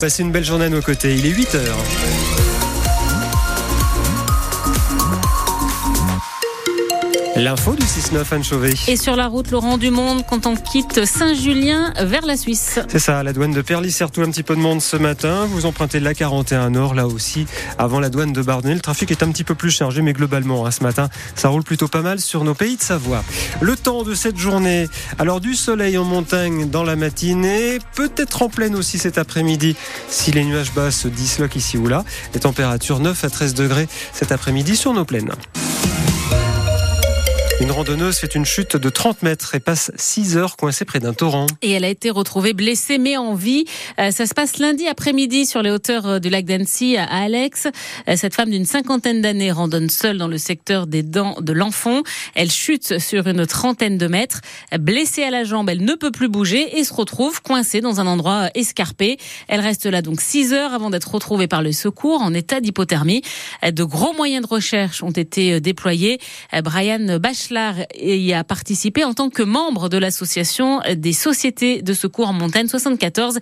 Passez une belle journée à nos côtés, il est 8 L'info du 6-9 Anne Chauvet. Et sur la route Laurent Monde quand on quitte Saint-Julien vers la Suisse. C'est ça, la douane de Perly tout un petit peu de monde ce matin. Vous empruntez la 41 Nord, là aussi, avant la douane de Bardonnay. Le trafic est un petit peu plus chargé, mais globalement, hein, ce matin, ça roule plutôt pas mal sur nos pays de Savoie. Le temps de cette journée, alors du soleil en montagne dans la matinée, peut-être en pleine aussi cet après-midi, si les nuages bas se disloquent ici ou là. Les températures 9 à 13 degrés cet après-midi sur nos plaines. Une randonneuse fait une chute de 30 mètres et passe 6 heures coincée près d'un torrent. Et elle a été retrouvée blessée mais en vie. Euh, ça se passe lundi après-midi sur les hauteurs euh, du lac d'Annecy à Alex. Euh, cette femme d'une cinquantaine d'années randonne seule dans le secteur des dents de l'enfant. Elle chute sur une trentaine de mètres. Blessée à la jambe, elle ne peut plus bouger et se retrouve coincée dans un endroit escarpé. Elle reste là donc 6 heures avant d'être retrouvée par le secours en état d'hypothermie. De gros moyens de recherche ont été déployés. Brian Bach y a participé en tant que membre de l'association des sociétés de secours en montagne 74.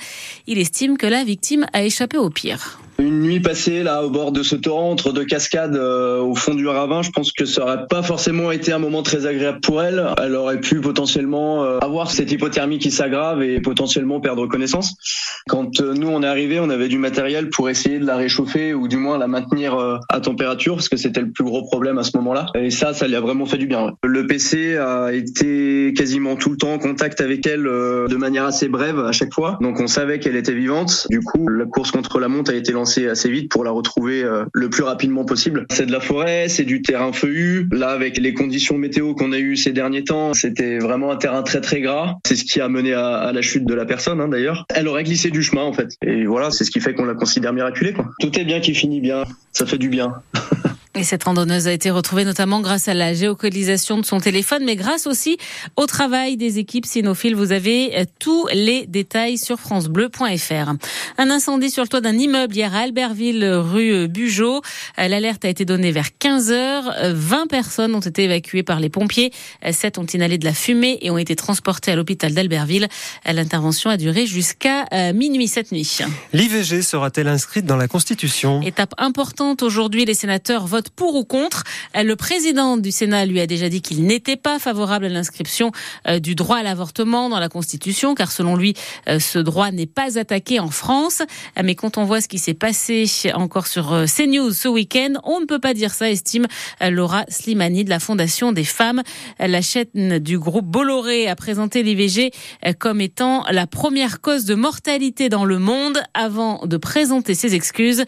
Il estime que la victime a échappé au pire. Une nuit passée là au bord de ce torrent entre deux cascades euh, au fond du ravin, je pense que ça aurait pas forcément été un moment très agréable pour elle. Elle aurait pu potentiellement euh, avoir cette hypothermie qui s'aggrave et potentiellement perdre connaissance. Quand euh, nous on est arrivé, on avait du matériel pour essayer de la réchauffer ou du moins la maintenir à température parce que c'était le plus gros problème à ce moment-là. Et ça, ça lui a vraiment fait du bien. Le PC a été quasiment tout le temps en contact avec elle de manière assez brève à chaque fois. Donc on savait qu'elle était vivante. Du coup, la course contre la monte a été lancée assez vite pour la retrouver euh, le plus rapidement possible. C'est de la forêt, c'est du terrain feuillu. Là, avec les conditions météo qu'on a eues ces derniers temps, c'était vraiment un terrain très très gras. C'est ce qui a mené à, la chute de la personne hein, d'ailleurs. Elle aurait glissé du chemin en fait. Et voilà, c'est ce qui fait qu'on la considère miraculée. Quoi. Tout est bien qui finit bien. Ça fait du bien. Et cette randonneuse a été retrouvée notamment grâce à la géocalisation de son téléphone, mais grâce aussi au travail des équipes cynophiles. Vous avez euh, tous les détails sur francebleu.fr. Un incendie sur le toit d'un immeuble hier à Albertville, rue Bugeaud. Euh, l'alerte a été donnée vers 15 heures. 20 personnes ont été évacuées par les pompiers. 7 ont inhalé de la fumée et ont été transportées à l'hôpital d'Albertville. Euh, l'intervention a duré jusqu'à minuit cette nuit. L'IVG sera-t-elle inscrite dans la Constitution? Étape importante aujourd'hui, les sénateurs votent pour ou contre. Euh, le président du Sénat lui a déjà dit qu'il n'était pas favorable à l'inscription euh, du droit à l'avortement dans la Constitution, car selon lui, euh, ce droit n'est pas attaqué en France. Mais quand on voit ce qui s'est passé encore sur CNews ce week-end, on ne peut pas dire ça, estime Laura Slimani de la Fondation des femmes. La chaîne du groupe Bolloré a présenté l'IVG comme étant la première cause de mortalité dans le monde avant de présenter ses excuses.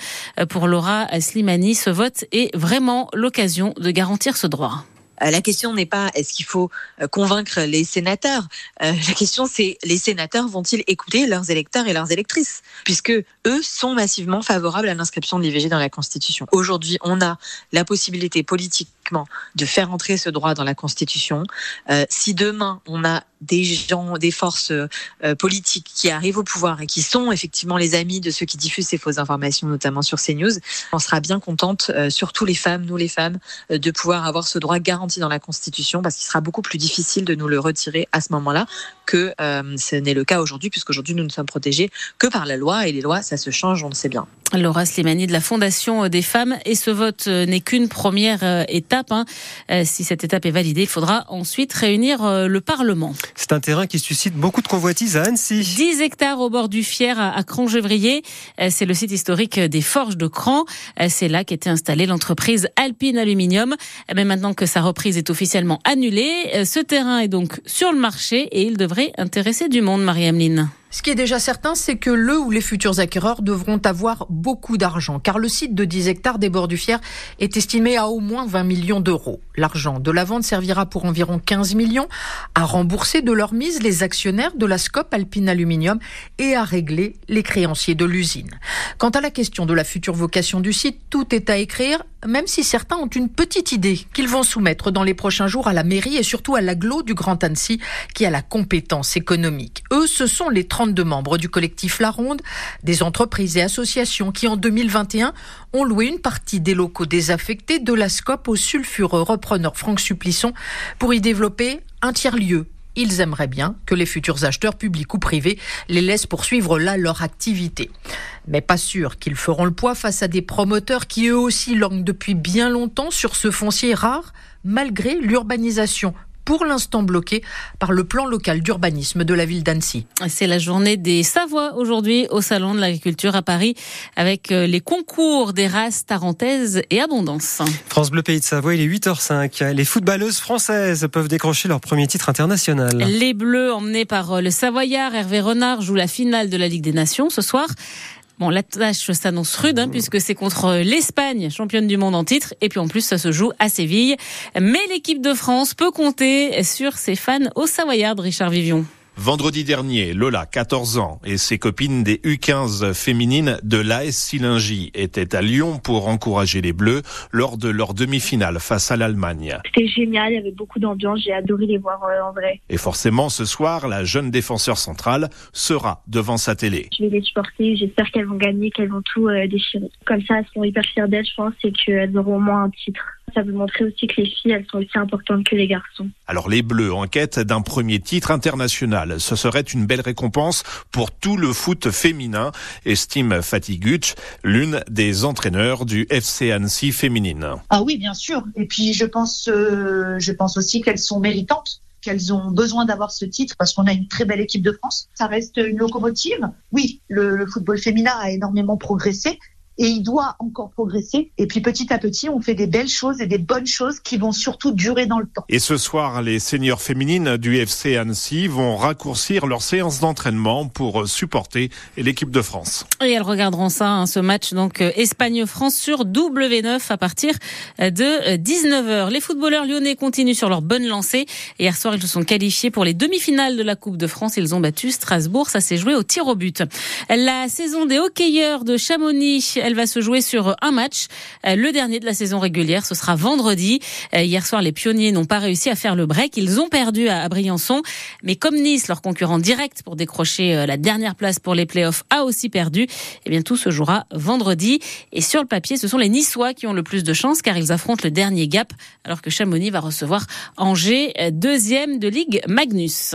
Pour Laura Slimani, ce vote est vraiment l'occasion de garantir ce droit. Euh, la question n'est pas est-ce qu'il faut euh, convaincre les sénateurs? Euh, la question c'est les sénateurs vont-ils écouter leurs électeurs et leurs électrices? Puisque eux sont massivement favorables à l'inscription de l'IVG dans la Constitution. Aujourd'hui, on a la possibilité de faire entrer ce droit dans la Constitution. si demain on a des gens, des forces euh, politiques qui arrivent au pouvoir et qui sont effectivement les amis de ceux qui diffusent ces fausses informations, notamment sur CNews, on sera bien contente, euh, surtout les femmes, nous les femmes, euh, de pouvoir avoir ce droit garanti dans la Constitution, parce qu'il sera beaucoup plus difficile de nous le retirer à ce moment-là que ce n'est le cas aujourd'hui, puisqu'aujourd'hui nous ne sommes protégés que par la loi, et les lois, ça se change, on le sait bien. Laura Slimani de la Fondation des femmes, et ce vote n'est qu'une première étape. Hein. Si cette étape est validée, il faudra ensuite réunir le Parlement. C'est un terrain qui suscite beaucoup de convoitises à Annecy. 10 hectares au bord du Fier à Cran-Gevrier. Euh, c'est le site historique des Forges de Cran. Euh, c'est là qu'était installée l'entreprise Alpine Aluminium. Euh, mais maintenant que sa reprise est officiellement annulée, ce terrain est donc sur le marché et il devrait intéresser du monde, Marie-Ameline. Ce qui est déjà certain, c'est que le ou les futurs acquéreurs devront avoir beaucoup d'argent, car le site de 10 hectares des bords du Fier est estimé à au moins 20 millions d'euros. L'argent de la vente servira pour environ 15 millions à rembourser de leur mise les actionnaires de la SCOP Alpine Aluminium et à régler les créanciers de l'usine. Quant à la question de la future vocation du site, tout est à écrire, même si certains ont une petite idée qu'ils vont soumettre dans les prochains jours à la mairie et surtout à l'aglo du Grand Annecy, qui a la compétence économique. 32 membres du collectif La Ronde, des entreprises et associations qui, en 2021, ont loué une partie des locaux désaffectés de la SCOP au sulfureux repreneur Franck Supplisson pour y développer un tiers-lieu ils aimeraient bien que les futurs acheteurs publics ou privés les laissent poursuivre là leur activité. Mais pas sûr qu'ils feront le poids face à des promoteurs qui eux aussi languent depuis bien longtemps sur ce foncier rare, malgré l'urbanisation pour l'instant bloqué par le plan local d'urbanisme de la ville d'Annecy. C'est la journée des Savoies aujourd'hui au Salon de l'Agriculture à Paris avec euh, les concours des races tarentaises et abondance. France Bleu Pays de Savoie, il est 8h05. Les footballeuses françaises peuvent décrocher leur premier titre international. Les Bleus emmenés par euh, le Savoyard Hervé Renard jouent la finale de la Ligue des Nations ce soir. Bon, la tâche s'annonce rude hein, puisque c'est contre l'Espagne, championne du monde en titre, et puis en plus ça se joue à Séville. Mais l'équipe de France peut compter sur ses fans au Savoyard, Richard Vivion. Vendredi dernier, Lola, 14 ans, et ses copines des U15 féminines de l'AS Silingy étaient à Lyon pour encourager les Bleus lors de leur demi-finale face à l'Allemagne. C'était génial, il y avait beaucoup d'ambiance, j'ai adoré les voir euh, en vrai. Et forcément, ce soir, la jeune défenseur centrale sera devant sa télé. Je vais les supporter, j'espère qu'elles vont gagner, qu'elles vont tout euh, déchirer. Comme ça, elles sont hyper fières d'elles, je pense, et qu'elles auront au moins un titre. Ça veut montrer aussi que les filles, elles sont aussi importantes que les garçons. Alors les Bleus en quête d'un premier titre international. Ce serait une belle récompense pour tout le foot féminin, estime Fatih Gütsch, l'une des entraîneurs du FC Annecy féminine. Ah oui, bien sûr. Et puis je pense, euh, je pense aussi qu'elles sont méritantes qu'elles ont besoin d'avoir ce titre parce qu'on a une très belle équipe de France. Ça reste une locomotive. Oui, le, le football féminin a énormément progressé, et il doit encore progresser. Et puis petit à petit, on fait des belles choses et des bonnes choses qui vont surtout durer dans le temps. Et ce soir, les seniors féminines du FC Annecy vont raccourcir leur séance d'entraînement pour supporter l'équipe de France. Et elles regarderont ça, hein, ce match donc euh, Espagne-France sur W9 à partir de 19h. Les footballeurs lyonnais continuent sur leur bonne lancée. Hier soir, ils se sont qualifiés pour les demi-finales de la Coupe de France. Ils ont battu Strasbourg. Ça s'est joué au tir au but. La saison des hockeyeurs de Chamonix elle va se jouer sur un match, euh, le dernier de la saison régulière. Ce sera vendredi. Euh, hier soir, les pionniers n'ont pas réussi à faire le break. Ils ont perdu à Briançon. Mais comme Nice, leur concurrent direct pour décrocher euh, la dernière place pour les playoffs, a aussi perdu, eh bien tout se jouera vendredi. Et sur le papier, ce sont les Niçois qui ont le plus de chance car ils affrontent le dernier gap alors que Chamonix va recevoir Angers, deuxième de Ligue Magnus.